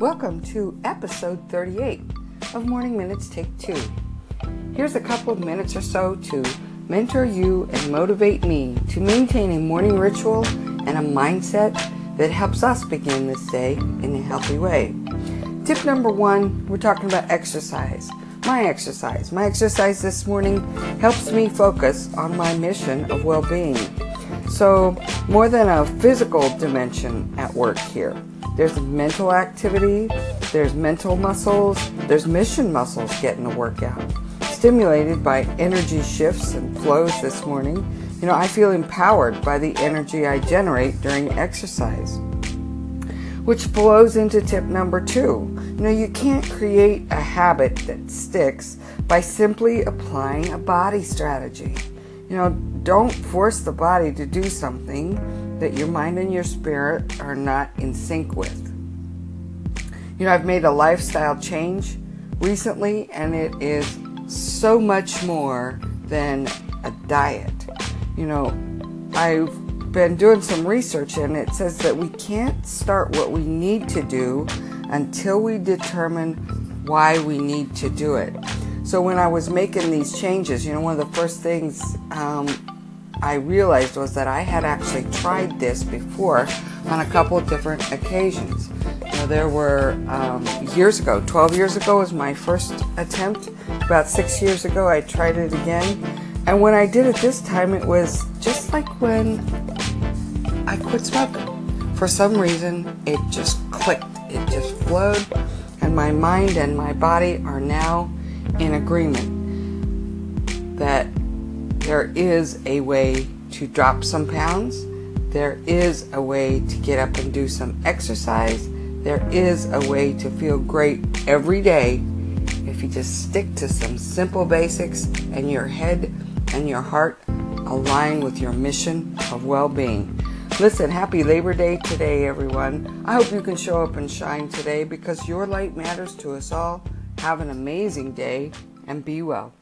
Welcome to episode 38 of Morning Minutes Take Two. Here's a couple of minutes or so to mentor you and motivate me to maintain a morning ritual and a mindset that helps us begin this day in a healthy way. Tip number one we're talking about exercise. My exercise. My exercise this morning helps me focus on my mission of well being. So, more than a physical dimension at work here. There's mental activity, there's mental muscles, there's mission muscles getting a workout. Stimulated by energy shifts and flows this morning, you know, I feel empowered by the energy I generate during exercise. Which flows into tip number two. You know, you can't create a habit that sticks by simply applying a body strategy. You know, don't force the body to do something that your mind and your spirit are not in sync with. You know, I've made a lifestyle change recently, and it is so much more than a diet. You know, I've been doing some research, and it says that we can't start what we need to do until we determine why we need to do it. So, when I was making these changes, you know, one of the first things um, I realized was that I had actually tried this before on a couple of different occasions. Know, there were um, years ago, 12 years ago was my first attempt. About six years ago, I tried it again. And when I did it this time, it was just like when I quit smoking. For some reason, it just clicked, it just flowed, and my mind and my body are now in agreement that there is a way to drop some pounds. There is a way to get up and do some exercise. There is a way to feel great every day if you just stick to some simple basics and your head and your heart align with your mission of well being. Listen, happy Labor Day today, everyone. I hope you can show up and shine today because your light matters to us all. Have an amazing day and be well.